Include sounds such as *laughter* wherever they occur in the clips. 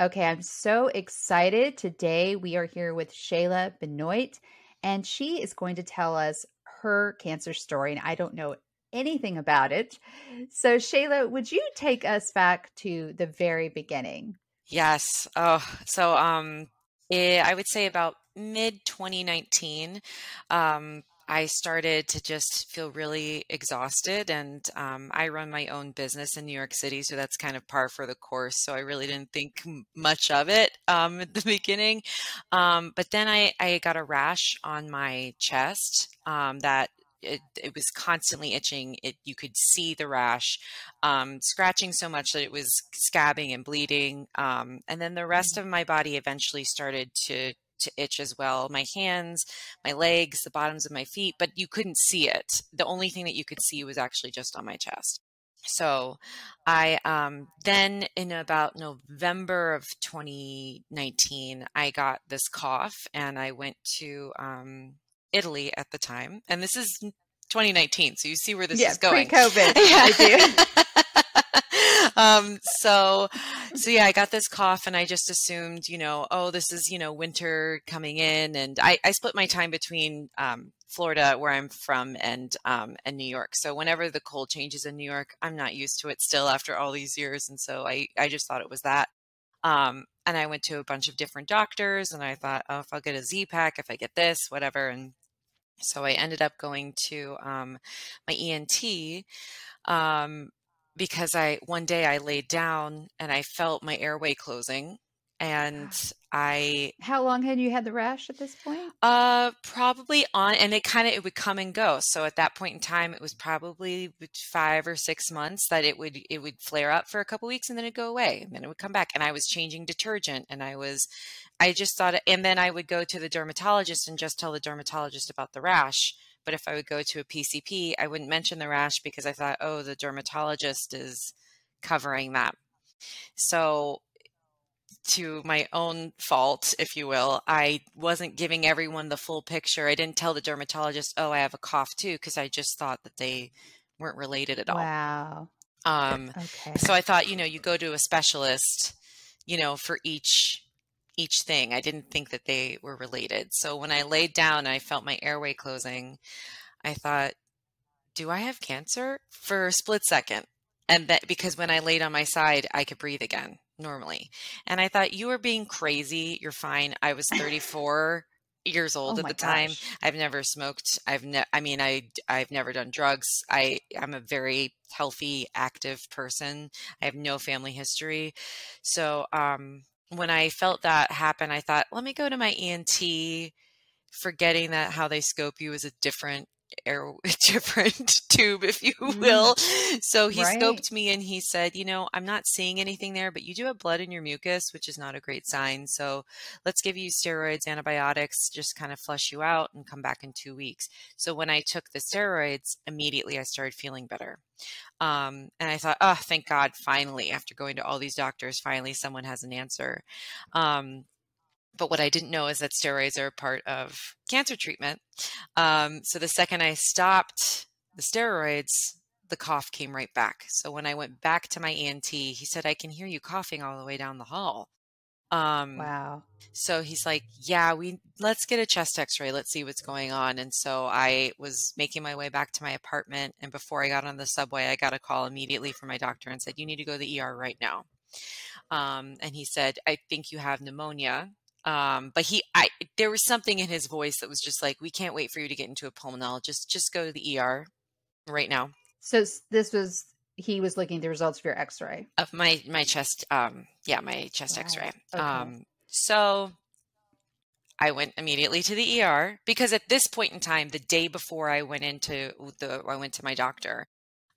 Okay, I'm so excited. Today we are here with Shayla Benoit, and she is going to tell us her cancer story. And I don't know anything about it. So, Shayla, would you take us back to the very beginning? Yes. Oh, so um, it, I would say about mid 2019. Um, I started to just feel really exhausted. And um, I run my own business in New York City, so that's kind of par for the course. So I really didn't think much of it um, *laughs* at the beginning. Um, but then I, I got a rash on my chest um, that it, it, was constantly itching. It you could see the rash, um, scratching so much that it was scabbing and bleeding. Um, and then the rest mm. of my body eventually started to to itch as well. My hands, my legs, the bottoms of my feet, but you couldn't see it. The only thing that you could see was actually just on my chest. So I um, then in about November of 2019, I got this cough and I went to um, Italy at the time. And this is 2019, so you see where this yeah, is going. Pre-COVID, *laughs* yeah. Um, so, so yeah, I got this cough and I just assumed, you know, oh, this is, you know, winter coming in. And I, I split my time between, um, Florida, where I'm from, and um, and New York. So whenever the cold changes in New York, I'm not used to it still after all these years, and so I I just thought it was that. Um, and I went to a bunch of different doctors, and I thought, oh, if I'll get a Z-Pak, if I get this, whatever, and so I ended up going to um, my ENT. Um, because I one day I laid down and I felt my airway closing and I How long had you had the rash at this point? Uh probably on and it kind of it would come and go. So at that point in time it was probably 5 or 6 months that it would it would flare up for a couple weeks and then it'd go away and then it would come back and I was changing detergent and I was I just thought and then I would go to the dermatologist and just tell the dermatologist about the rash but if I would go to a PCP, I wouldn't mention the rash because I thought, oh, the dermatologist is covering that. So, to my own fault, if you will, I wasn't giving everyone the full picture. I didn't tell the dermatologist, oh, I have a cough too, because I just thought that they weren't related at all. Wow. Um, okay. So I thought, you know, you go to a specialist, you know, for each each thing. I didn't think that they were related. So when I laid down and I felt my airway closing, I thought, do I have cancer? For a split second. And that because when I laid on my side, I could breathe again normally. And I thought, you are being crazy. You're fine. I was 34 years old oh at the time. Gosh. I've never smoked. I've ne- I mean, I I've never done drugs. I I'm a very healthy, active person. I have no family history. So, um when I felt that happen, I thought, let me go to my ENT, forgetting that how they scope you is a different air *laughs* different *laughs* tube if you mm-hmm. will. So he right. scoped me and he said you know i'm not seeing anything there but you do have blood in your mucus which is not a great sign. So let's give you steroids antibiotics just kind of flush you out and come back in two weeks. So when i took the steroids immediately i started feeling better. Um, and i thought oh thank god finally after going to all these doctors finally someone has an answer. Um, but what I didn't know is that steroids are part of cancer treatment. Um, so the second I stopped the steroids, the cough came right back. So when I went back to my ENT, he said, I can hear you coughing all the way down the hall. Um, wow. So he's like, yeah, we let's get a chest x-ray. Let's see what's going on. And so I was making my way back to my apartment. And before I got on the subway, I got a call immediately from my doctor and said, you need to go to the ER right now. Um, and he said, I think you have pneumonia. Um, but he, I, there was something in his voice that was just like, we can't wait for you to get into a pulmonologist. Just go to the ER right now. So this was, he was looking at the results of your x-ray of my, my chest. Um, yeah, my chest wow. x-ray. Okay. Um, so I went immediately to the ER because at this point in time, the day before I went into the, I went to my doctor,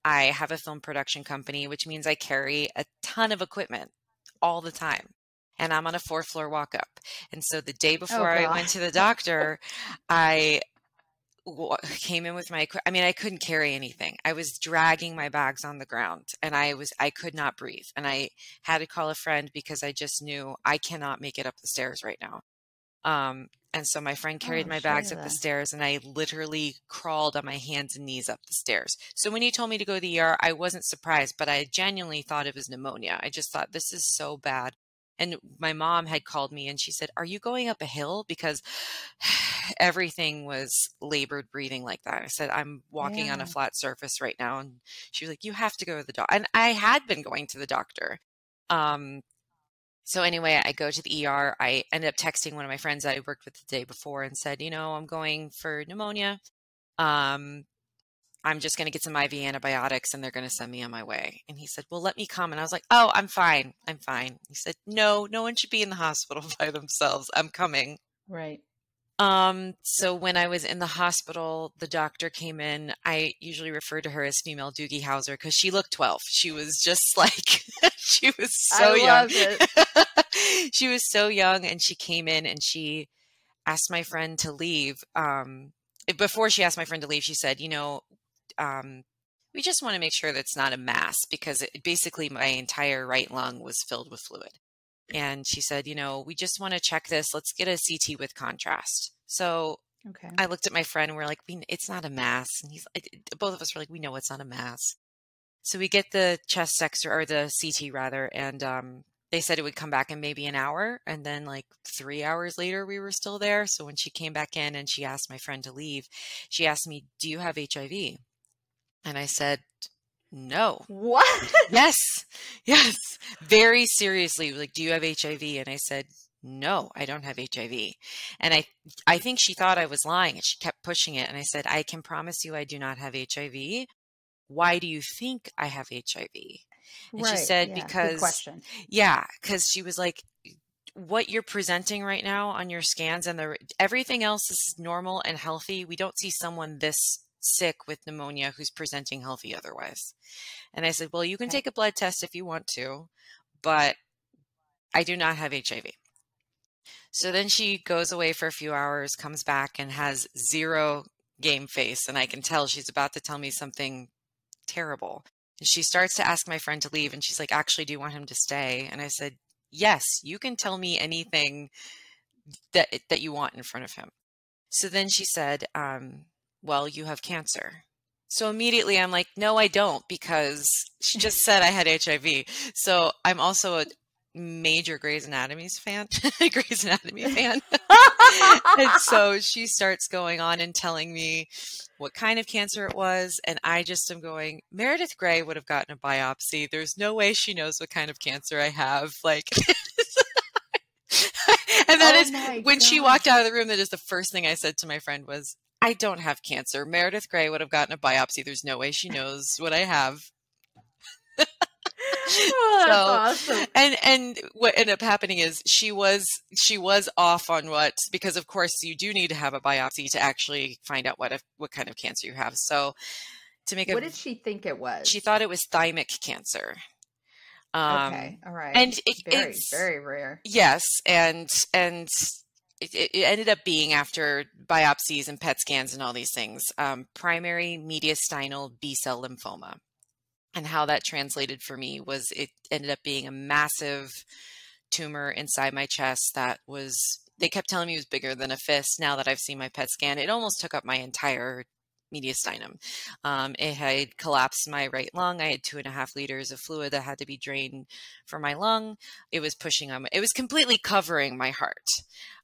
I have a film production company, which means I carry a ton of equipment all the time. And I'm on a four floor walk up. And so the day oh, before oh, I went to the doctor, I came in with my i mean i couldn't carry anything. I was dragging my bags on the ground and i was i could not breathe. And i had to call a friend because i just knew i cannot make it up the stairs right now. Um and so my friend carried oh, my bags up the stairs and i literally crawled on my hands and knees up the stairs. So when he told me to go to the er i wasn't surprised but i genuinely thought it was pneumonia. I just thought this is so bad and my mom had called me and she said, Are you going up a hill? Because *sighs* everything was labored breathing like that. I said, I'm walking yeah. on a flat surface right now. And she was like, You have to go to the doctor. And I had been going to the doctor. Um, so anyway, I go to the ER. I ended up texting one of my friends that I worked with the day before and said, you know, I'm going for pneumonia. Um, I'm just going to get some IV antibiotics and they're going to send me on my way. And he said, Well, let me come. And I was like, Oh, I'm fine. I'm fine. He said, No, no one should be in the hospital *laughs* by themselves. I'm coming. Right. Um, so when I was in the hospital, the doctor came in. I usually refer to her as female Doogie Howser because she looked 12. She was just *laughs* like, she was so I young. *laughs* she was so young and she came in and she asked my friend to leave. Um, before she asked my friend to leave, she said, you know, um, we just want to make sure that it's not a mass because it, basically my entire right lung was filled with fluid. And she said, you know, we just want to check this. Let's get a CT with contrast. So okay. I looked at my friend and we're like, we, it's not a mass. And he's both of us were like, we know it's not a mass. So we get the chest X-ray or the CT rather, and um, they said it would come back in maybe an hour. And then like three hours later, we were still there. So when she came back in and she asked my friend to leave, she asked me, do you have HIV? And I said, no. What? *laughs* yes. Yes. Very seriously. Like, do you have HIV? And I said, no, I don't have HIV. And I, I think she thought I was lying and she kept pushing it. And I said, I can promise you I do not have HIV. Why do you think I have HIV? And right, she said, yeah, because, question. yeah, because she was like, what you're presenting right now on your scans and the everything else is normal and healthy. We don't see someone this sick with pneumonia who's presenting healthy otherwise. And I said, Well, you can okay. take a blood test if you want to, but I do not have HIV. So then she goes away for a few hours, comes back, and has zero game face. And I can tell she's about to tell me something terrible. And she starts to ask my friend to leave. And she's like, Actually, do you want him to stay? And I said, Yes, you can tell me anything that, that you want in front of him. So then she said, um, well, you have cancer. So immediately I'm like, no, I don't, because she just said I had HIV. So I'm also a major Grey's Anatomy's fan, *laughs* Grey's Anatomy fan. *laughs* and so she starts going on and telling me what kind of cancer it was. And I just am going, Meredith Grey would have gotten a biopsy. There's no way she knows what kind of cancer I have. Like, *laughs* and that oh is when God. she walked out of the room, that is the first thing I said to my friend was, I don't have cancer. Meredith Grey would have gotten a biopsy. There's no way she knows what I have. oh, *laughs* so, awesome. and and what ended up happening is she was she was off on what because of course you do need to have a biopsy to actually find out what if, what kind of cancer you have. So to make a, what did she think it was? She thought it was thymic cancer. Um, okay, all right. And it, very, it's very rare. Yes, and and it, it, ended up being after biopsies and PET scans and all these things, um, primary mediastinal B cell lymphoma. And how that translated for me was it ended up being a massive tumor inside my chest that was, they kept telling me it was bigger than a fist. Now that I've seen my PET scan, it almost took up my entire mediastinum. Um, it had collapsed my right lung. I had two and a half liters of fluid that had to be drained from my lung. It was pushing on. My, it was completely covering my heart.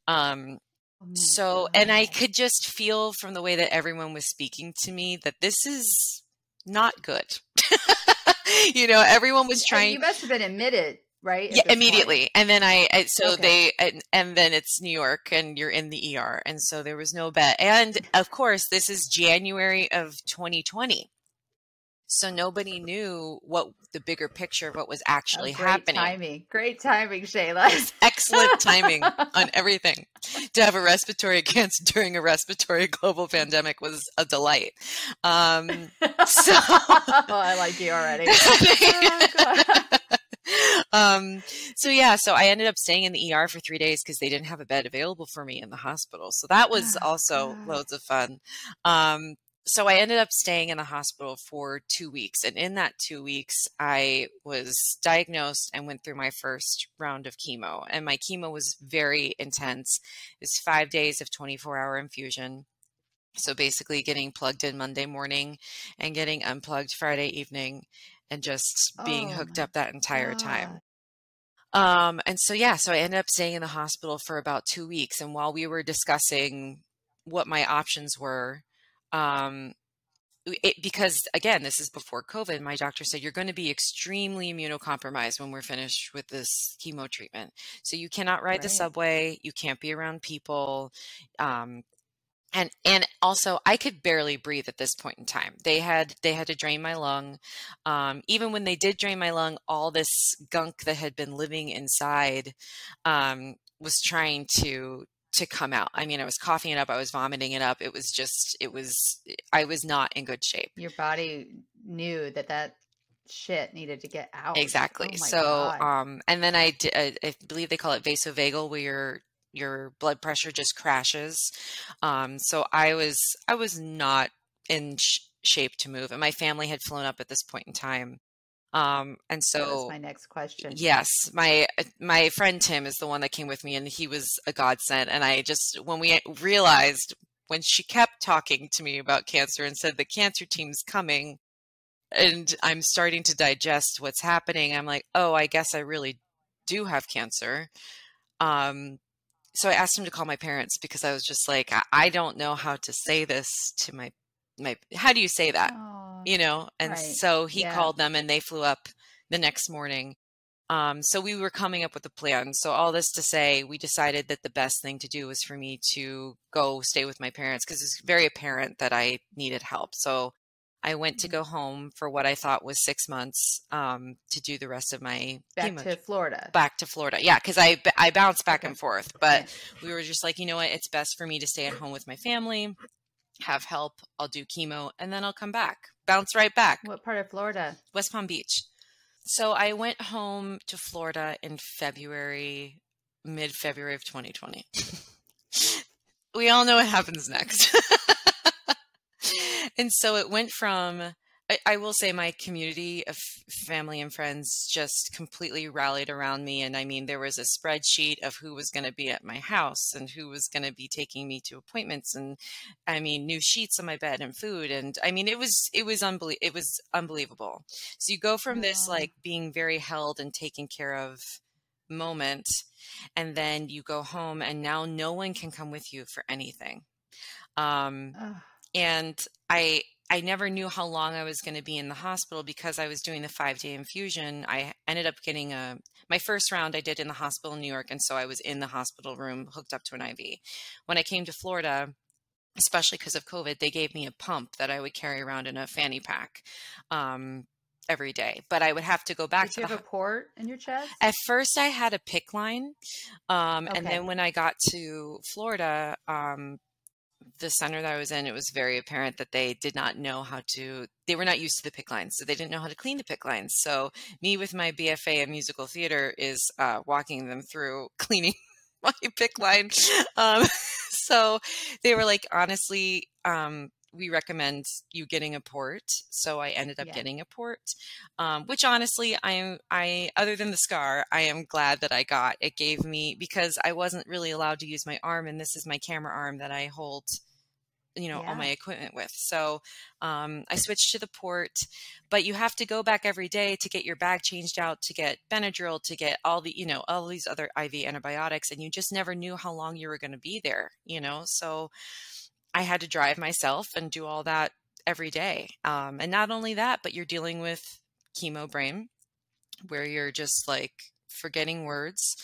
Um, oh so, God. and I could just feel from the way that everyone was speaking to me that this is not good. *laughs* you know, everyone was trying. You must have been admitted right? Yeah, immediately. Point. And then I, I so okay. they, and, and, then it's New York and you're in the ER. And so there was no bet. And of course, this is January of 2020. So nobody knew what the bigger picture of what was actually great happening. Timing, great timing, Shayla. Excellent *laughs* timing on everything. To have a respiratory *laughs* cancer during a respiratory global pandemic was a delight. Um, so oh, *laughs* I like you already. oh, um, so yeah, so I ended up staying in the ER for three days because they didn't have a bed available for me in the hospital. So that was Oh, also loads of fun. Um, so I ended up staying in the hospital for two weeks. And in that two weeks, I was diagnosed and went through my first round of chemo. And my chemo was very intense. It was five days of 24 hour infusion. So basically, getting plugged in Monday morning and getting unplugged Friday evening and just being Oh hooked up that entire time. Um, and so yeah, so I ended up staying in the hospital for about two weeks. And while we were discussing what my options were, um, it, because again, this is before COVID, my doctor said you're going to be extremely immunocompromised when we're finished with this chemo treatment. So you cannot ride the subway, you can't be around people. Um, and and also I could barely breathe at this point in time. They had they had to drain my lung. Um, even when they did drain my lung, all this gunk that had been living inside um, was trying to to come out. I mean, I was coughing it up, I was vomiting it up. It was just it was I was not in good shape. Your body knew that that shit needed to get out. Exactly. Oh so, God. um, and then I, di- I, I believe they call it vasovagal, where your your blood pressure just crashes. Um, so I was I was not in sh- shape to move, and my family had flown up at this point in time. Um, and so my next question. Yes, my my friend Tim is the one that came with me, and he was a godsend. And I just when we realized when she kept talking to me about cancer and said the cancer team's coming, and I'm starting to digest what's happening, I'm like, oh, I guess I really do have cancer. Um, so I asked him to call my parents because I was just like, I, I don't know how to say this to my my. How do you say that? Oh, you know and Right. so he Yeah. called them and they flew up the next morning um, so we were coming up with a plan so all this to say we decided that the best thing to do was for me to go stay with my parents because it's very apparent that i needed help so i went to Mhm. go home for what i thought was six months um, to do the rest of my back chemo- to Florida. back to florida yeah because I, I bounced back Okay. and forth but Yeah. we were just like, you know what, it's best for me to stay at home with my family, have help, I'll do chemo, and then I'll come back. Bounce right back. What part of Florida? West Palm Beach. So I went home to Florida in February, mid February of 2020. *laughs* we all know what happens next. *laughs* and so it went from I, I will say my community of family and friends just completely rallied around me. And I mean, there was a spreadsheet of who was going to be at my house and who was going to be taking me to appointments. And I mean, new sheets on my bed and food. And I mean, it was, it was unbelievable. It was unbelievable. So you go from this like being very held and taken care of moment. And then you go home and now no one can come with you for anything. Um, and I I never knew how long I was going to be in the hospital because I was doing the five day infusion. I ended up getting a my first round I did in the hospital in New York, and so I was in the hospital room hooked up to an IV. When I came to Florida, especially because of COVID, they gave me a pump that I would carry around in a fanny pack um, every day. But I would have to go back Did to you the have a port in your chest? at first, I had a PICC line, um, and then when I got to Florida, um, the center that I was in, it was very apparent that they did not know how to. They were not used to the PICC lines, so they didn't know how to clean the PICC lines. So me, with my BFA in musical theater, is uh, walking them through *laughs* cleaning my PICC line. Um, *laughs* so they were like, honestly. Um, we recommend you getting a port. So I ended up Yeah. getting a port, um, which honestly, I am, I, other than the scar, I am glad that I got. It gave me, because I wasn't really allowed to use my arm, and this is my camera arm that I hold, you know, all my equipment with. So um, I switched to the port, but you have to go back every day to get your bag changed out, to get Benadryl, to get all the, you know, all these other IV antibiotics, and you just never knew how long you were going to be there, you know? So, I had to drive myself and do all that every day. Um, and not only that, but you're dealing with chemo brain, where you're just like forgetting words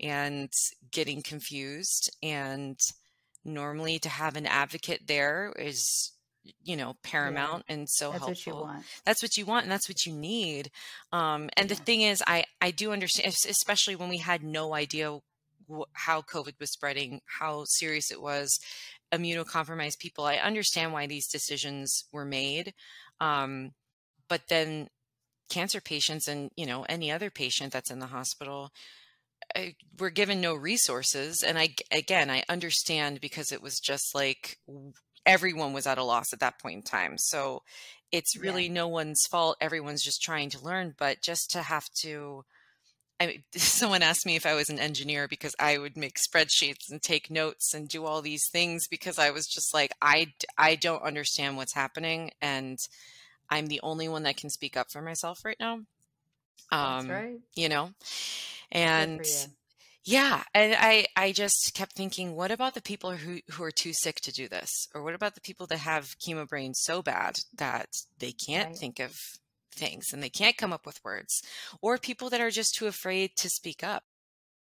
and getting confused. And normally to have an advocate there is, you know, paramount and so That's helpful what you want. that's what you want and that's what you need. Um, and the thing is i i do understand especially when we had no idea wh- how covid was spreading how serious it was immunocompromised people i understand why these decisions were made um, but then cancer patients and you know any other patient that's in the hospital I, we're given no resources and i again i understand because it was just like everyone was at a loss at that point in time so it's really yeah. no one's fault everyone's just trying to learn but just to have to I, *laughs* someone asked me if I was an engineer because I would make spreadsheets and take notes and do all these things because I was just like I I don't understand what's happening and I'm the only one that can speak up for myself right now. Um, That's right. You know, and yeah, and I I just kept thinking, what about the people who who are too sick to do this, or what about the people that have chemo brain so bad that they can't right. think of things and they can't come up with words, or people that are just too afraid to speak up.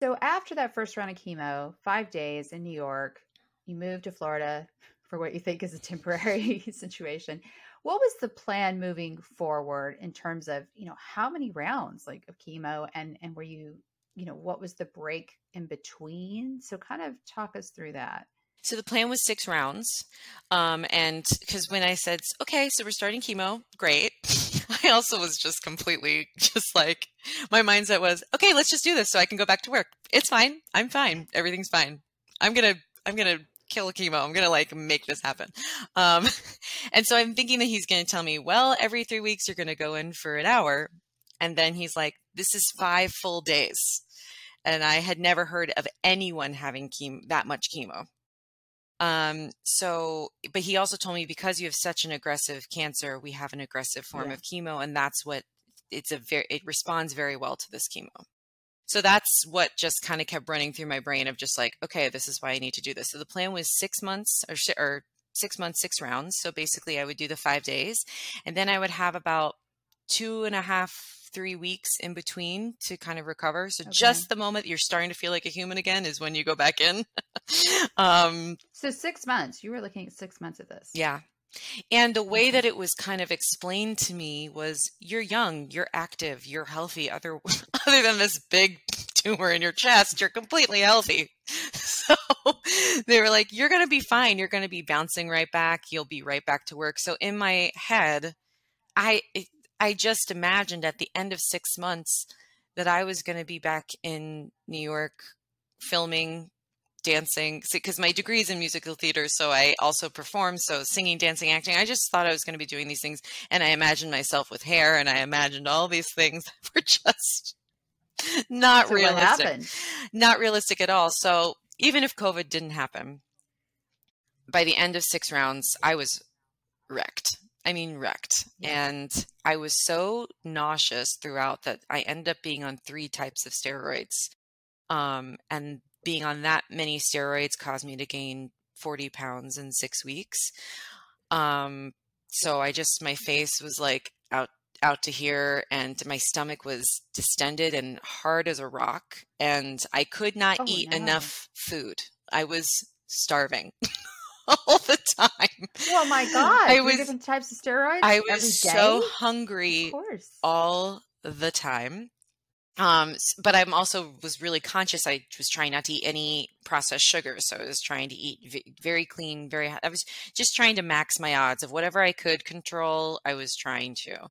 So after that first round of chemo, five days in New York, you moved to Florida for what you think is a *laughs* temporary situation what was the plan moving forward in terms of you know how many rounds like of chemo and and were you you know what was the break in between? So kind of talk us through that. So the plan was six rounds um, and because when i said okay so we're starting chemo great *laughs* i also was just completely just like my mindset was okay let's just do this so i can go back to work. It's fine. I'm fine. Everything's fine. I'm gonna i'm gonna kill chemo. I'm going to like make this happen. Um, *laughs* and so I'm thinking that he's going to tell me, well, every three weeks you're going to go in for an hour. And then he's like, this is five full days. And I had never heard of anyone having chemo, that much chemo. Um, so, but he also told me because you have such an aggressive cancer, we have an aggressive form yeah. of chemo, and that's what it's a very, it responds very well to this chemo. So that's what just kind of kept running through my brain of just like, okay, this is why I need to do this. So the plan was six months or, or six months, six rounds. So basically, I would do the five days, and then I would have about two and a half, three weeks in between to kind of recover. So okay. just the moment you're starting to feel like a human again is when you go back in. *laughs* um, so six months. You were looking at six months of this. Yeah. And the way mm-hmm. that it was kind of explained to me was you're young, you're active, you're healthy. Other *laughs* other than this big tumor in your chest, you're completely healthy. *laughs* So they were like, you're going to be fine. You're going to be bouncing right back. You'll be right back to work. So in my head, I I just imagined at the end of 6 months that I was going to be back in New York filming dancing because my degree is in musical theater so i also perform so singing dancing acting i just thought i was going to be doing these things and i imagined myself with hair and i imagined all these things *laughs* that were just not so realistic not realistic at all so even if covid didn't happen by the end of six rounds i was wrecked I mean, wrecked. Yeah. And I was so nauseous throughout that I ended up being on three types of steroids. Um, and being on that many steroids caused me to gain 40 pounds in six weeks. Um, so I just, my face was like out, out to here and my stomach was distended and hard as a rock. And I could not oh, eat no. enough food. I was starving. *laughs* all the time. Oh my god! I was different types of steroids. I was so hungry all the time. Um, but I'm also was really conscious. I was trying not to eat any processed sugar, so I was trying to eat v- very clean, very. I was just trying to max my odds of whatever I could control. I was trying to. All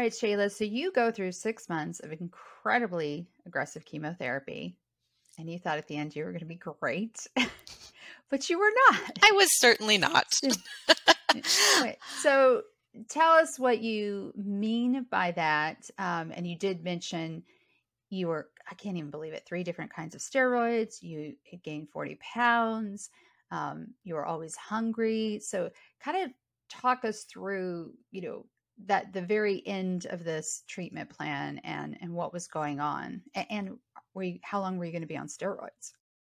right, Shayla. So you go through six months of incredibly aggressive chemotherapy, and you thought at the end you were going to be great, *laughs* but you were not. I was certainly not. *laughs* so tell us what you mean by that. Um, and you did mention you were, I can't even believe it, three different kinds of steroids. You had gained 40 pounds. Um, you were always hungry. So, kind of talk us through, you know, that the very end of this treatment plan and and what was going on and, and were you, how long were you going to be on steroids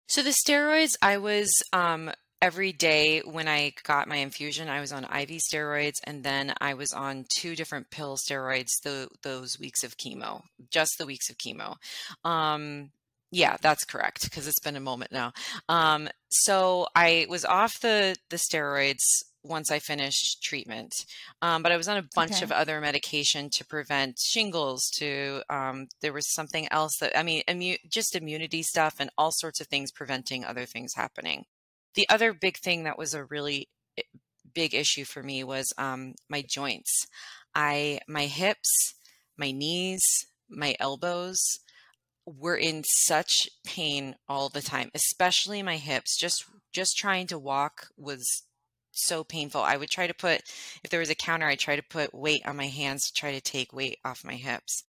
so the steroids i was um every day when I got my infusion, I was on IV steroids, and then I was on two different pill steroids the, those weeks of chemo, just the weeks of chemo. Um, yeah, that's correct because it's been a moment now. Um, so I was off the the steroids once I finished treatment, um, but I was on a bunch okay. of other medication to prevent shingles. To um, there was something else that I mean, immu- just immunity stuff and all sorts of things preventing other things happening the other big thing that was a really eh, big issue for me was um, my joints. I my hips, my knees, my elbows were in such pain all the time, especially my hips. Just just trying to walk was so painful. I would try to put if there was a counter, I'd try to put weight on my hands to try to take weight off my hips.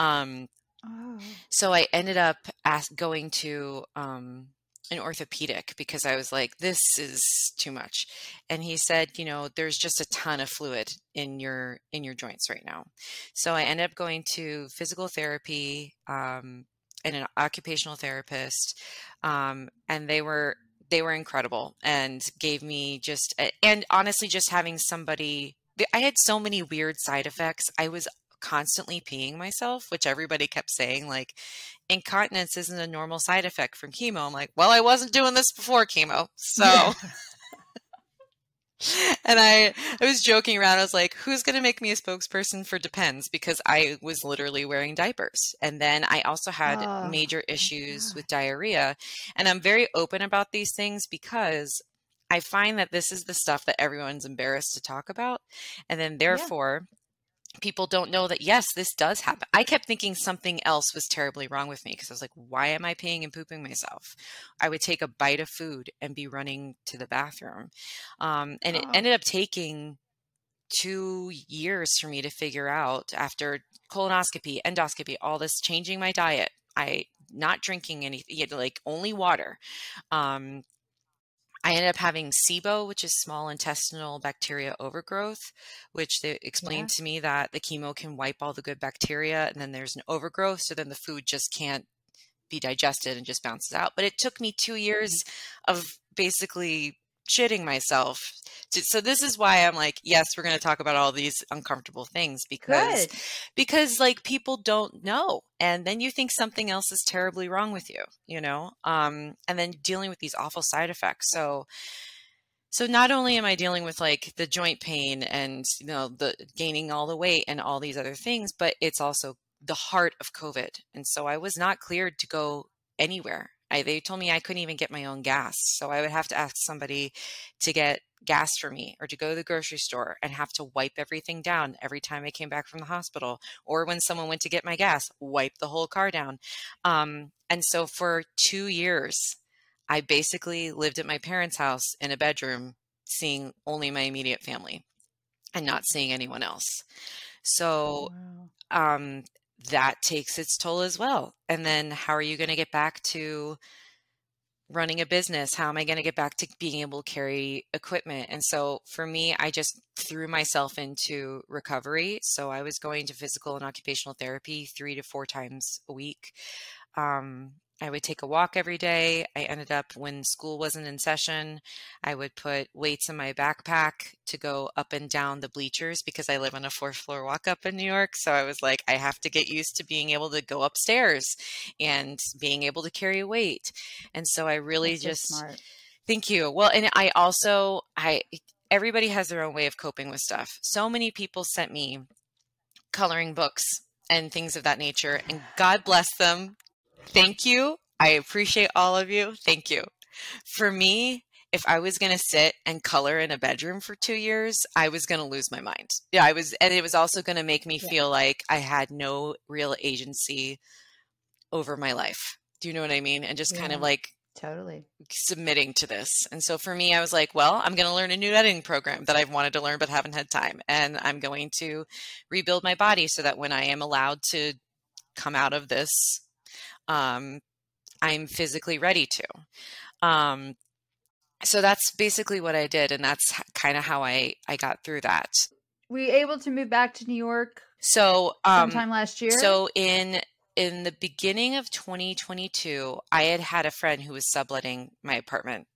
Um oh. so I ended up ask, going to um an orthopedic because I was like, this is too much. And he said, you know, there's just a ton of fluid in your in your joints right now. So I ended up going to physical therapy um, and an occupational therapist, um, and they were they were incredible and gave me just and honestly just having somebody. I had so many weird side effects. I was constantly peeing myself, which everybody kept saying, like, incontinence isn't a normal side effect from chemo. I'm like, well, I wasn't doing this before chemo. So. *laughs* and I, I was joking around. I was like, who's going to make me a spokesperson for Depends? Because I was literally wearing diapers. And then I also had ah. oh, major issues with diarrhea. And I'm very open about these things because I find that this is the stuff that everyone's embarrassed to talk about. And then therefore, yeah people don't know that yes this does happen. I kept thinking something else was terribly wrong with me because i was like why am i peeing and pooping myself? I would take a bite of food and be running to the bathroom. Um, and oh. it ended up taking two years for me to figure out after colonoscopy endoscopy all this changing my diet. I not drinking anything like only water. Um, I ended up having SIBO, which is small intestinal bacteria overgrowth, which they explained yeah. to me that the chemo can wipe all the good bacteria and then there's an overgrowth. So then the food just can't be digested and just bounces out. But it took me two years mm-hmm. of basically shitting myself. So this is why I'm like, yes, we're going to talk about all these uncomfortable things because Good. because like people don't know and then you think something else is terribly wrong with you, you know? Um and then dealing with these awful side effects. So so not only am I dealing with like the joint pain and you know the gaining all the weight and all these other things, but it's also the heart of COVID. And so I was not cleared to go anywhere. I, they told me I couldn't even get my own gas. So I would have to ask somebody to get gas for me or to go to the grocery store and have to wipe everything down every time I came back from the hospital or when someone went to get my gas, wipe the whole car down. Um, and so for two years, I basically lived at my parents' house in a bedroom, seeing only my immediate family and not seeing anyone else. So, oh, wow. um, that takes its toll as well. And then how are you going to get back to running a business? How am I going to get back to being able to carry equipment? And so for me, I just threw myself into recovery. So I was going to physical and occupational therapy three to four times a week. Um, I would take a walk every day. I ended up, when school wasn't in session, I would put weights in my backpack to go up and down the bleachers because I live on a fourth floor walk up in New York. So I was like, I have to get used to being able to go upstairs and being able to carry a weight. And so I really That's just, so thank you. Well, and I also, I, everybody has their own way of coping with stuff. So many people sent me coloring books and things of that nature. And God bless them thank you. I appreciate all of you. Thank you. For me, if I was going to sit and color in a bedroom for two years, I was going to lose my mind. Yeah, I was, and it was also going to make me yeah. feel like I had no real agency over my life. Do you know what I mean? And just yeah, kind of like totally submitting to this. And so for me, I was like, well, I'm going to learn a new editing program that I've wanted to learn but haven't had time. And I'm going to rebuild my body so that when I am allowed to come out of this um, I'm physically ready to. Um, so that's basically what I did, and that's kind of how I I got through that. Were you able to move back to New York? So um, sometime last year. So in in the beginning of 2022, I had had a friend who was subletting my apartment.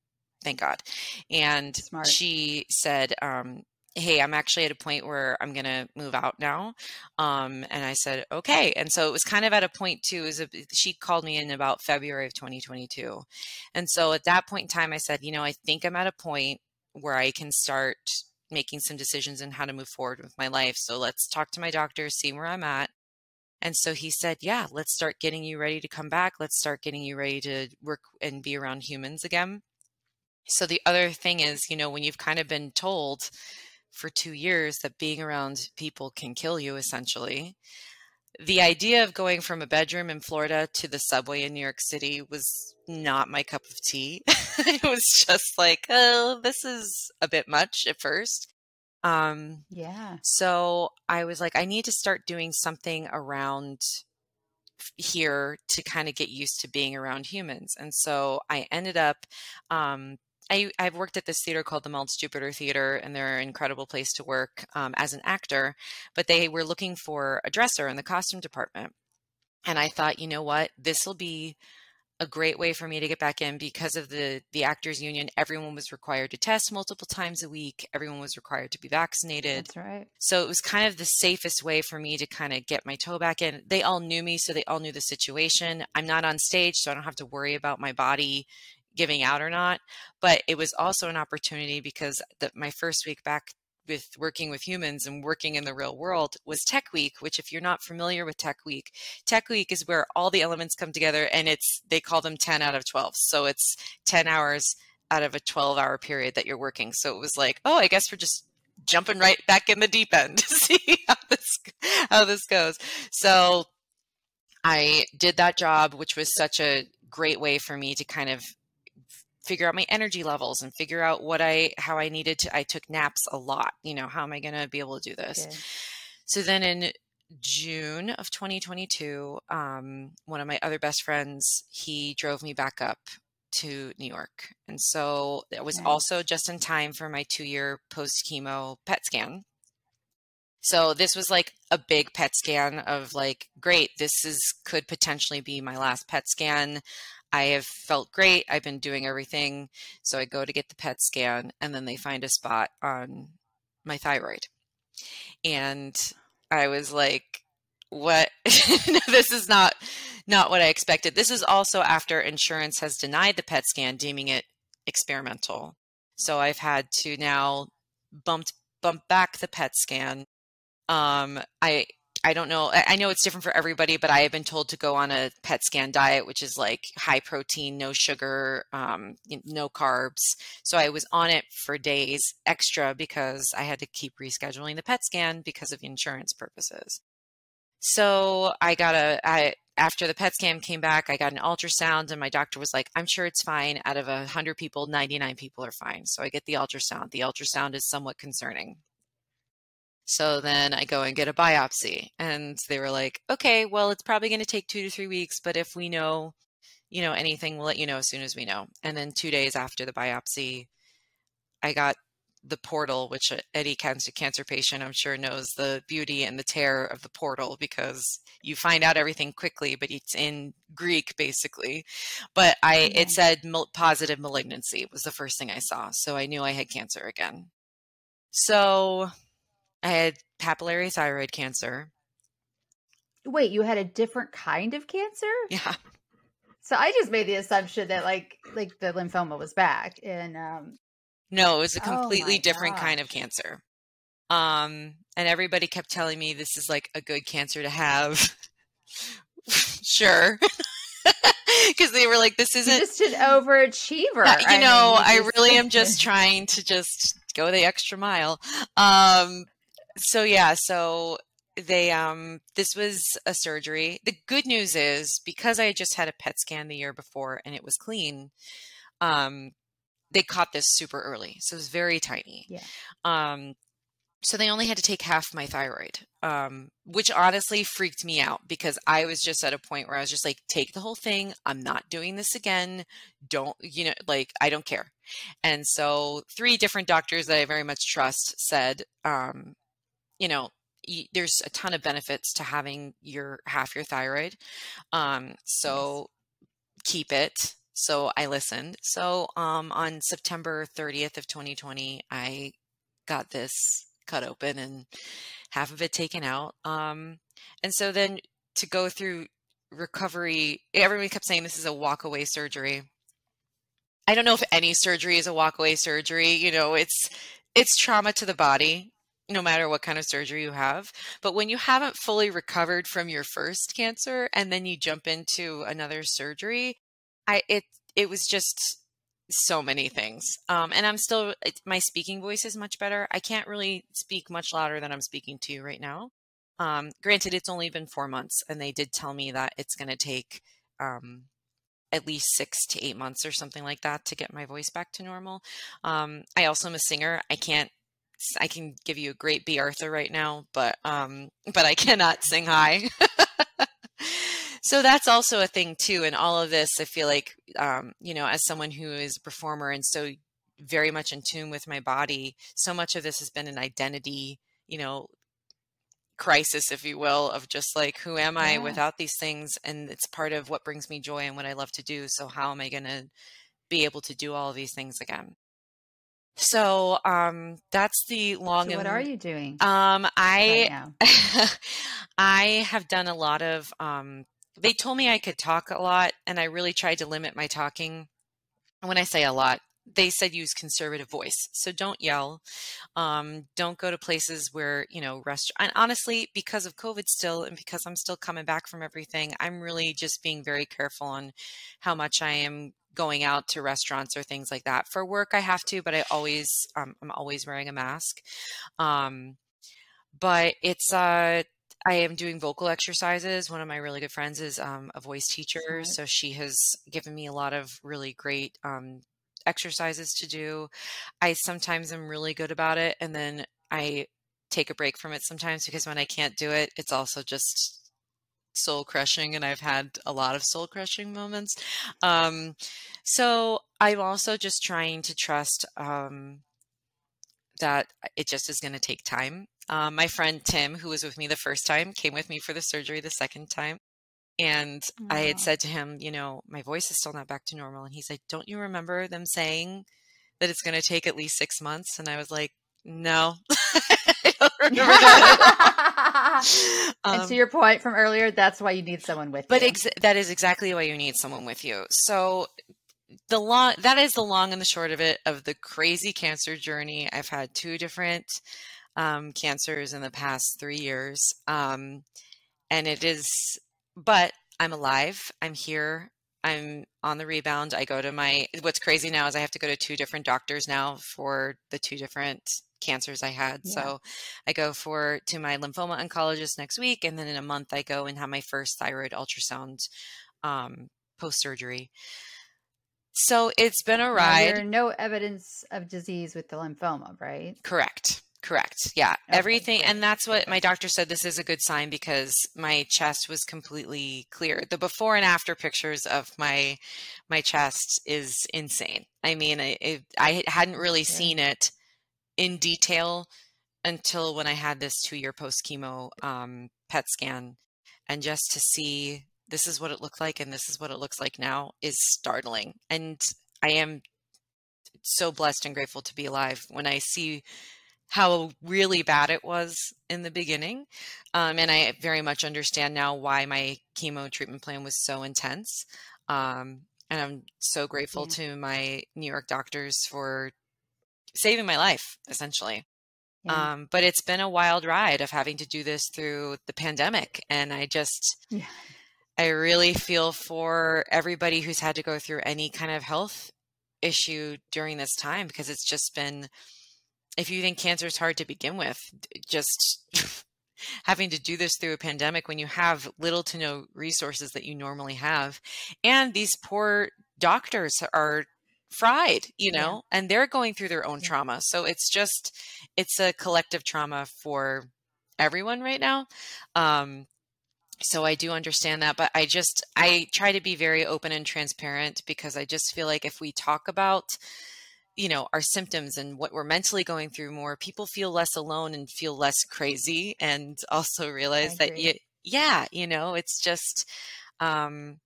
Thank God, and Smart. she said, um, hey i'm actually at a point where i'm going to move out now um, and i said okay and so it was kind of at a point too is she called me in about february of 2022 and so at that point in time i said you know i think i'm at a point where i can start making some decisions and how to move forward with my life so let's talk to my doctor see where i'm at and so he said yeah let's start getting you ready to come back let's start getting you ready to work and be around humans again. So the other thing is you know when you've kind of been told for two years that being around people can kill you, essentially. The idea of going from a bedroom in Florida to the subway in New York City was not my cup of tea. *laughs* it was just like, oh, this is a bit much at first. Um, yeah. So I was like, I need to start doing something around here to kind of get used to being around humans. And so I ended up um, I, I've worked at this theater called the Maltz Jupiter Theater, and they're an incredible place to work um, as an actor. But they were looking for a dresser in the costume department. And I thought, you know what? This will be a great way for me to get back in because of the the actors union everyone was required to test multiple times a week everyone was required to be vaccinated that's right so it was kind of the safest way for me to kind of get my toe back in they all knew me so they all knew the situation i'm not on stage so i don't have to worry about my body giving out or not. But it was also an opportunity because the, my first week back with working with humans and working in the real world was Tech Week, which if you're not familiar with Tech Week, Tech Week is where all the elements come together and it's they call them 10 out of 12. So it's 10 hours out of a 12 hour period that you're working. So it was like, oh, I guess we're just jumping right back in the deep end *laughs* to see how this how this goes. So I did that job, which was such a great way for me to kind of figure out my energy levels and figure out what I how I needed to I took naps a lot, you know, how am I going to be able to do this? So then in June of 2022, um, one of my other best friends, he drove me back up to New York. And so it was nice. also just in time for my two year post chemo PET scan. So this was like a big PET scan of like, great, this is could potentially be my last PET scan. I have felt great. I've been doing everything. So I go to get the PET scan, and then they find a spot on my thyroid. And I was like, what *laughs* this is not not what I expected. This is also after insurance has denied the PET scan, deeming it experimental. So I've had to now bump bump back the PET scan. Um, I I don't know. I know it's different for everybody, but I have been told to go on a PET scan diet, which is like high protein, no sugar, um, no carbs. So I was on it for days extra because I had to keep rescheduling the PET scan because of insurance purposes. So I got a, I, after the PET scan came back, I got an ultrasound and my doctor was like, I'm sure it's fine. Out of hundred people, 99 people are fine. So I get the ultrasound. The ultrasound is somewhat concerning. So then I go and get a biopsy. And they were like, okay, well, it's probably going to take two to three weeks, but if we know, you know, anything, we'll let you know as soon as we know. And then two days after the biopsy, I got the portal, which uh, any cancer cancer patient I'm sure knows the beauty and the terror of the portal because you find out everything quickly, but it's in Greek basically. But I it mm-hmm. said positive malignancy was the first thing I saw, so I knew I had cancer again. So I had papillary thyroid cancer. Wait, you had a different kind of cancer? Yeah. So I just made the assumption that like like the lymphoma was back and um No, it was a oh completely oh different gosh. kind of cancer. Um and everybody kept telling me this is like a good cancer to have. *laughs* sure. *laughs* Because they were like, "This isn't You're just an overachiever." Uh, you I know, mean, I really am *laughs* just trying to just go the extra mile. Um, so yeah, so they um this was a surgery. The good news is because I had just had a PET scan the year before and it was clean, um they caught this super early. So it was very tiny. Yeah. Um so they only had to take half my thyroid, um, which honestly freaked me out because I was just at a point where I was just like, take the whole thing. I'm not doing this again. Don't, you know, like, I don't care. And so three different doctors that I very much trust said, um, you know, there's a ton of benefits to having your half your thyroid. Um, so yes. keep it. So I listened. So um, on September 30th of 2020, I got this cut open and half of it taken out. Um, and so then to go through recovery, everyone kept saying this is a walk away surgery. I don't know if any surgery is a walk away surgery. You know, it's it's trauma to the body no matter what kind of surgery you have. But when you haven't fully recovered from your first cancer and then you jump into another surgery, I it it was just so many things. Um, and I'm still, my speaking voice is much better. I can't really speak much louder than I'm speaking to you right now. Um, granted, it's only been four months, and they did tell me that it's going to take um, at least six to eight months or something like that to get my voice back to normal. Um, I also am a singer. I can't. I can give you a great Bea Arthur right now, but um, *laughs* but I cannot sing high. *laughs* so that's also a thing too. And all of this, I feel like, um, you know, as someone who is a performer and so very much in tune with my body, so much of this has been an identity, you know, crisis, if you will, of just like, who am I yeah. without these things? And it's part of what brings me joy and what I love to do. So how am I going to be able to do all of these things again? So um, that's the long. So what and, are you doing? Um, I right *laughs* I have done a lot of um, they told me I could talk a lot, and I really tried to limit my talking. When I say a lot, they said use conservative voice. So don't yell. Um, don't go to places where, you know, rest. And honestly, because of COVID still, and because I'm still coming back from everything, I'm really just being very careful on how much I am going out to restaurants or things like that. For work, I have to, but I always, um, I'm always wearing a mask. Um, but it's, uh, I am doing vocal exercises. One of my really good friends is um, a voice teacher, so she has given me a lot of really great um, exercises to do. I sometimes am really good about it, and then I take a break from it sometimes because when I can't do it, it's also just soul crushing and I've had a lot of soul crushing moments. Um, so I'm also just trying to trust um, that it just is going to take time. Um, my friend Tim, who was with me the first time, came with me for the surgery the second time. And I had said to him, you know, my voice is still not back to normal. And he's like, don't you remember them saying that it's going to take at least six months? And I was like, no, *laughs* I don't remember that. *laughs* *laughs* um, *laughs* and to your point from earlier, that's why you need someone with but you. But ex- that is exactly why you need someone with you. So the long that is the long and the short of it of the crazy cancer journey. I've had two different um, cancers in the past three years, um, and it is. But I'm alive. I'm here. I'm on the rebound. I go to my. What's crazy now is I have to go to two different doctors now for the two different cancers I had. Yeah. So I go for to my lymphoma oncologist next week, and then in a month I go and have my first thyroid ultrasound um, post surgery. So it's been a ride. No evidence of disease with the lymphoma, right? Correct. Correct. Yeah. Okay, Everything. And that's what my doctor said. This is a good sign because my chest was completely clear. The before and after pictures of my, my chest is insane. I mean, I, I hadn't really yeah. seen it in detail until when I had this two year post chemo um, PET scan. And just to see this is what it looked like and this is what it looks like now is startling. And I am so blessed and grateful to be alive when I see how really bad it was in the beginning. Um, and I very much understand now why my chemo treatment plan was so intense. Um, and I'm so grateful yeah. to my New York doctors for saving my life, essentially. Yeah. Um, but it's been a wild ride of having to do this through the pandemic. And I just, yeah. I really feel for everybody who's had to go through any kind of health issue during this time because it's just been if you think cancer is hard to begin with just *laughs* having to do this through a pandemic when you have little to no resources that you normally have and these poor doctors are fried you know yeah. and they're going through their own yeah. trauma. So it's just it's a collective trauma for everyone right now um so I do understand that, but I just I try to be very open and transparent because I just feel like if we talk about you know our symptoms and what we're mentally going through more people feel less alone and feel less crazy and *laughs* also realize that you, yeah you know it's just um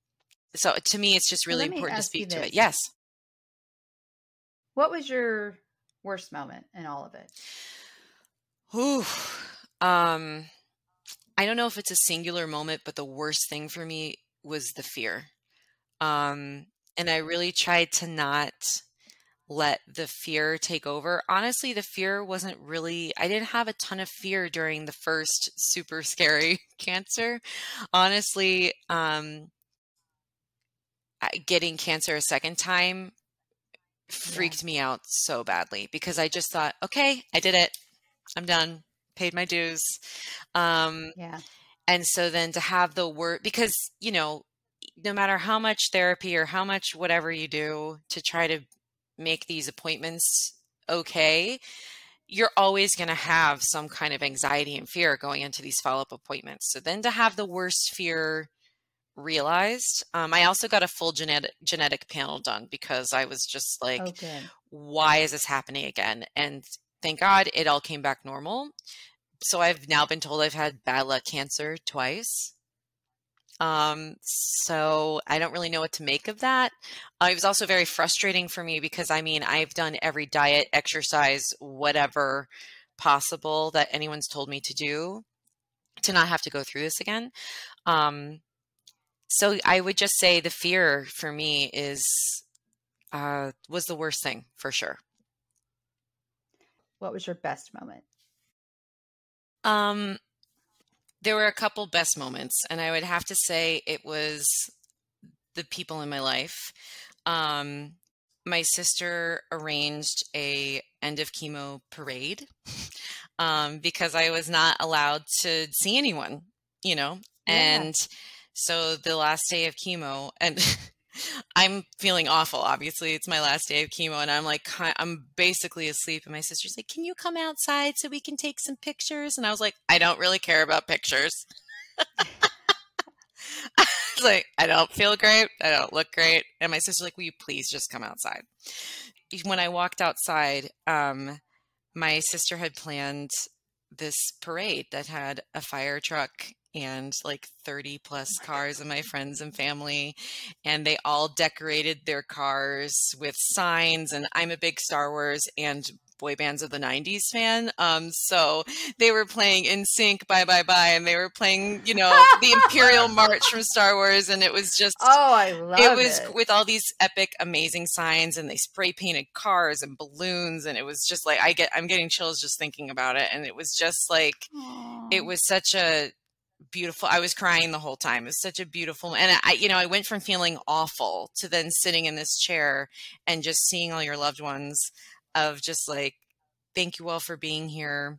so to me it's just really important to speak to it. yes what was your worst moment in all of it Ooh, um I don't know if it's a singular moment, but the worst thing for me was the fear. Um, and I really tried to not let the fear take over. Honestly, the fear wasn't really, I didn't have a ton of fear during the first super scary *laughs* cancer. Honestly, um, getting cancer a second time freaked yeah. me out so badly because I just thought, okay, I did it. I'm done. Paid my dues. Um, yeah. And so then to have the word, because, you know, no matter how much therapy or how much whatever you do to try to make these appointments okay, you're always going to have some kind of anxiety and fear going into these follow up appointments. So then to have the worst fear realized, um, I also got a full genetic genetic panel done because I was just like, okay. why is this happening again? And thank God it all came back normal. So I've now been told I've had bad luck cancer twice. Um, so I don't really know what to make of that. Uh, it was also very frustrating for me because I mean, I've done every diet, exercise, whatever possible that anyone's told me to do to not have to go through this again. Um, so I would just say the fear for me is uh, was the worst thing for sure. What was your best moment? Um, there were a couple best moments, and I would have to say it was the people in my life. Um, my sister arranged a end of chemo parade *laughs* um, because I was not allowed to see anyone, you know, yeah. and so the last day of chemo, and *laughs* I'm feeling awful. Obviously, it's my last day of chemo, and I'm like, I'm basically asleep. And my sister's like, Can you come outside so we can take some pictures? And I was like, I don't really care about pictures. *laughs* I was like, I don't feel great. I don't look great. And my sister's like, Will you please just come outside? When I walked outside, um, my sister had planned this parade that had a fire truck and like 30 plus cars of my friends and family and they all decorated their cars with signs and i'm a big star wars and boy bands of the 90s fan um so they were playing NSYNC, bye bye bye and they were playing you know the imperial *laughs* march from star wars and it was just oh i love it was it. Was with all these epic amazing signs and they spray painted cars and balloons and it was just like i get i'm getting chills just thinking about it and it was just like Aww. it was such a beautiful i was crying the whole time it was such a beautiful and i you know i went from feeling awful to then sitting in this chair and just seeing all your loved ones of just like thank you all for being here.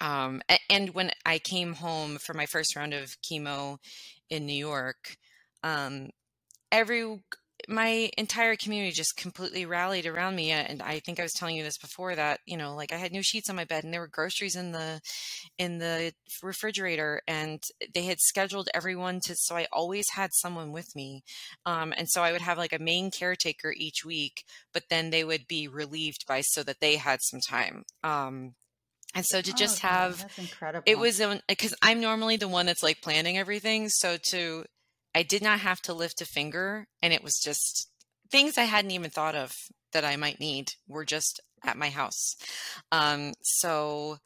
Um and when i came home for my first round of chemo in new york um every my entire community just completely rallied around me and i think i was telling you this before that you know like i had new sheets on my bed and there were groceries in the in the refrigerator and they had scheduled everyone to so i always had someone with me um, and so i would have like a main caretaker each week but then they would be relieved by so that they had some time um, and so to just oh, have it was because i'm normally the one that's like planning everything so to I did not have to lift a finger. And it was just things I hadn't even thought of that I might need were just at my house. Um, so,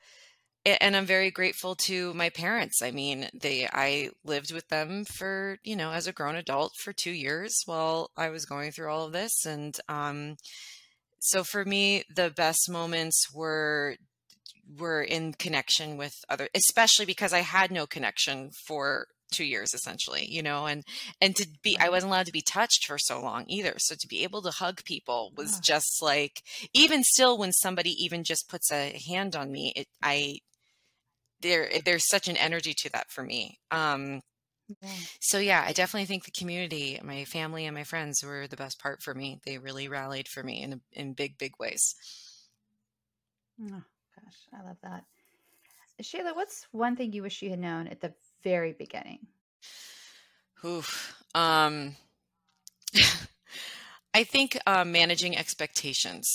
and I'm very grateful to my parents. I mean, they, I lived with them for, you know, as a grown adult for two years while I was going through all of this. And, um, so for me, the best moments were were in connection with other especially because i had no connection for two years essentially you know and and to be i wasn't allowed to be touched for so long either so to be able to hug people was just like even still when somebody even just puts a hand on me it i there there's such an energy to that for me um yeah. so yeah i definitely think the community my family and my friends were the best part for me. They really rallied for me in in big big ways. Oh gosh i love that. Shayla what's one thing you wish you had known at the very beginning? Oof. Um, *laughs* I think uh, managing expectations.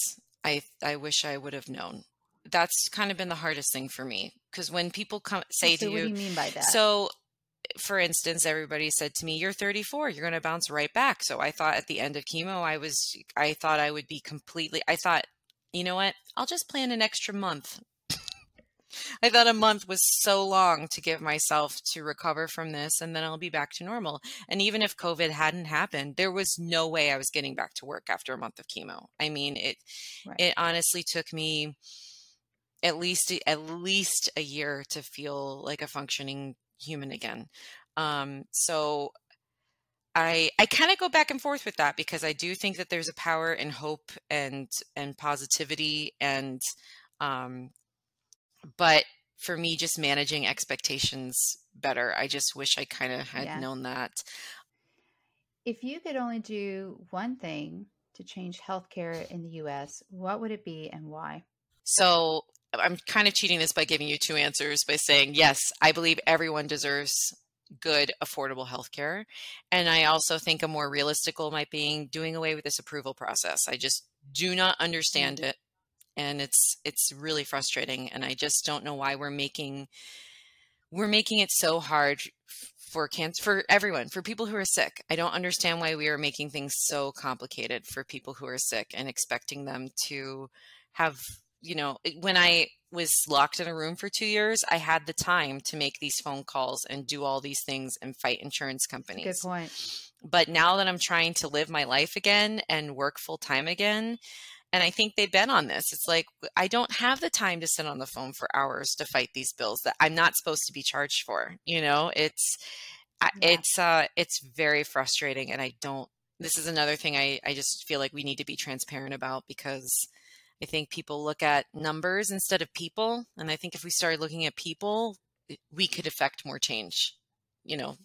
I I wish I would have known. That's kind of been the hardest thing for me because when people come say so to what you, do you mean by that? So, for instance, everybody said to me, "You're 34. You're going to bounce right back." So I thought at the end of chemo, I was I thought I would be completely. I thought, you know what? I'll just plan an extra month. I thought a month was so long to give myself to recover from this and then I'll be back to normal. And even if COVID hadn't happened, there was no way I was getting back to work after a month of chemo. I mean, it right. it honestly took me at least at least a year to feel like a functioning human again. Um, so I I kind of go back and forth with that because I do think that there's a power in hope and and positivity and um but for me just managing expectations better. I just wish I kind of had Yeah. known that. If you could only do one thing to change healthcare in the US, what would it be and why? So I'm kind of cheating this by giving you two answers by saying, yes, I believe everyone deserves good, affordable healthcare. And I also think a more realistic goal might be doing away with this approval process. I just do not understand mm. it. And it's it's really frustrating. And I just don't know why we're making we're making it so hard for cancer for everyone for people who are sick i don't understand why we are making things so complicated for people who are sick and expecting them to have you know when i was locked in a room for two years i had the time to make these phone calls and do all these things and fight insurance companies Good point. but now that i'm trying to live my life again and work full time again and i think they've been on this it's like i don't have the time to sit on the phone for hours to fight these bills that i'm not supposed to be charged for you know it's Yeah. it's uh it's very frustrating and i don't this is another thing i i just feel like we need to be transparent about because i think people look at numbers instead of people and i think if we started looking at people we could affect more change you know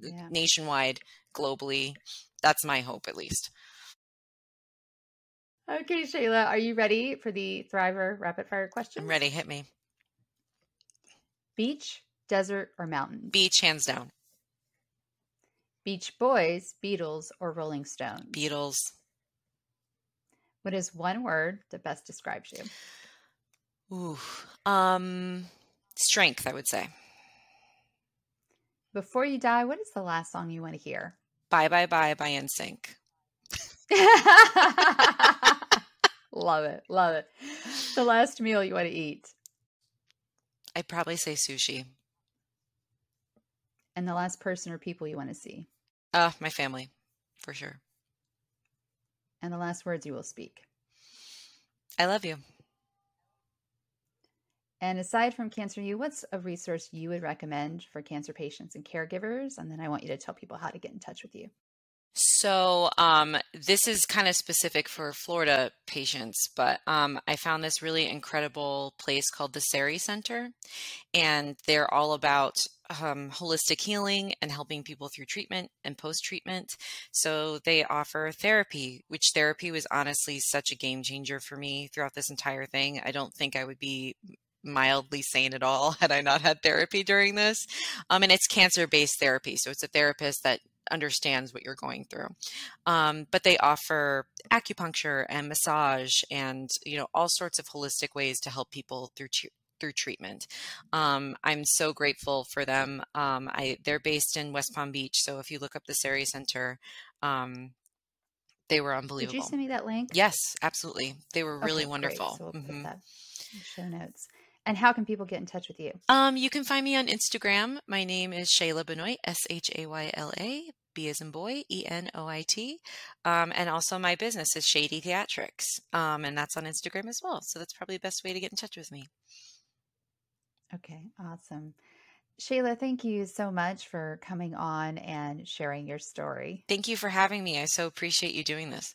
Yeah. nationwide globally that's my hope at least Okay, Shayla, are you ready for the Thriver rapid fire question? i'm ready hit me Beach, desert, or mountain? beach hands down Beach Boys, Beatles, or Rolling Stones? beatles What is one word that best describes you? Ooh. um strength i would say Before you die, what is the last song you want to hear? bye bye bye by nsync *laughs* love it. Love it. The last meal you want to eat. i'd probably say sushi And the last person or people you want to see. uh my family for sure And the last words you will speak. i love you And aside from Cancer U, what's a resource you would recommend for cancer patients and caregivers? And then I want you to tell people how to get in touch with you. So um, this is kind of specific for Florida patients, but um, I found this really incredible place called the Sari Center, and they're all about um, holistic healing and helping people through treatment and post treatment. So they offer therapy, which therapy was honestly such a game changer for me throughout this entire thing. I don't think I would be mildly sane at all *laughs* had I not had therapy during this. Um, and it's cancer based therapy. So it's a therapist that understands what you're going through. Um, but they offer acupuncture and massage and, you know, all sorts of holistic ways to help people through tre- through treatment. Um, I'm so grateful for them. Um, I they're based in West Palm Beach, so if you look up the Sari Center, um, they were unbelievable. Did you send me that link? Yes, absolutely. They were really Okay, wonderful. So we'll put Mhm. that in show notes. And how can people get in touch with you? Um, you can find me on Instagram. My name is Shayla Benoit, S H A Y L A, B as in boy, E N O I T. Um, and also my business is Shady Theatrics. Um, and that's on Instagram as well. So that's probably the best way to get in touch with me. Okay, awesome. Shayla, thank you so much for coming on and sharing your story. Thank you for having me. I so appreciate you doing this.